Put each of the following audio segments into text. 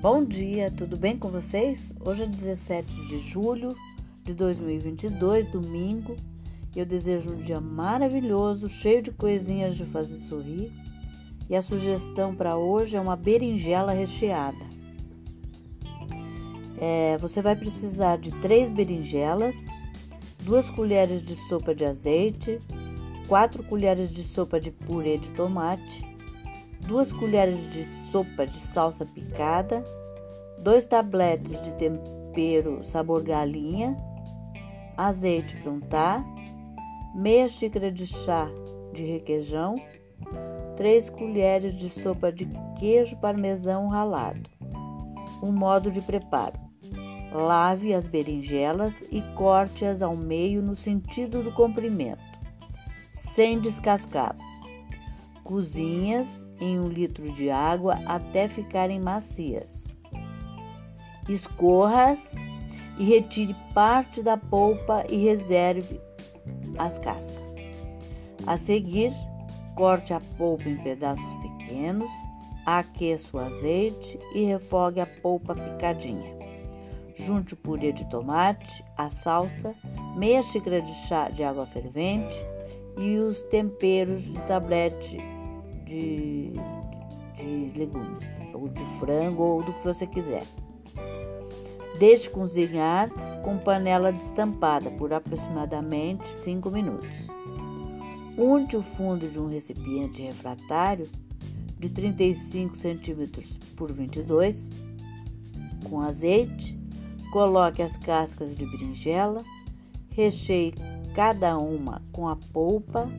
Bom dia, tudo bem com vocês? Hoje é 17 de julho de 2022, domingo. Eu desejo um dia maravilhoso, cheio de coisinhas de fazer sorrir. E a sugestão para hoje é uma berinjela recheada. É, você vai precisar de três berinjelas, duas colheres de sopa de azeite, quatro colheres de sopa de purê de tomate, duas colheres de sopa de salsa picada, dois tabletes de tempero sabor galinha, azeite para untar, meia xícara de chá de requeijão, três colheres de sopa de queijo parmesão ralado. O modo de preparo: lave as berinjelas e corte-as ao meio no sentido do comprimento, sem descascá-las. Cozinhas em um litro de água até ficarem macias. Escorra-as e retire parte da polpa e reserve as cascas. A seguir, corte a polpa em pedaços pequenos, aqueça o azeite e refogue a polpa picadinha. Junte o purê de tomate, a salsa, meia xícara de chá de água fervente e os temperos de tablete de, de legumes, ou de frango, ou do que você quiser. Deixe cozinhar com panela destampada por aproximadamente 5 minutos. Unte o fundo de um recipiente refratário de 35 cm por 22 com azeite. Coloque as cascas de berinjela, recheie cada uma com a polpa,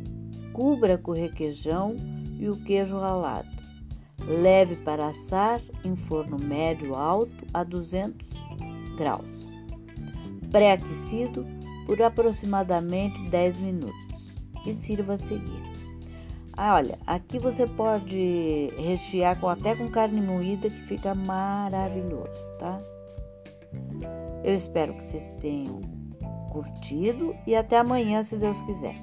cubra com requeijão e o queijo ralado. Leve para assar em forno médio alto a 200 graus. Pré-aquecido por aproximadamente 10 minutos e sirva a seguir. Ah, olha, aqui você pode rechear com, até com carne moída que fica maravilhoso, tá? Eu espero que vocês tenham curtido e até amanhã, se Deus quiser.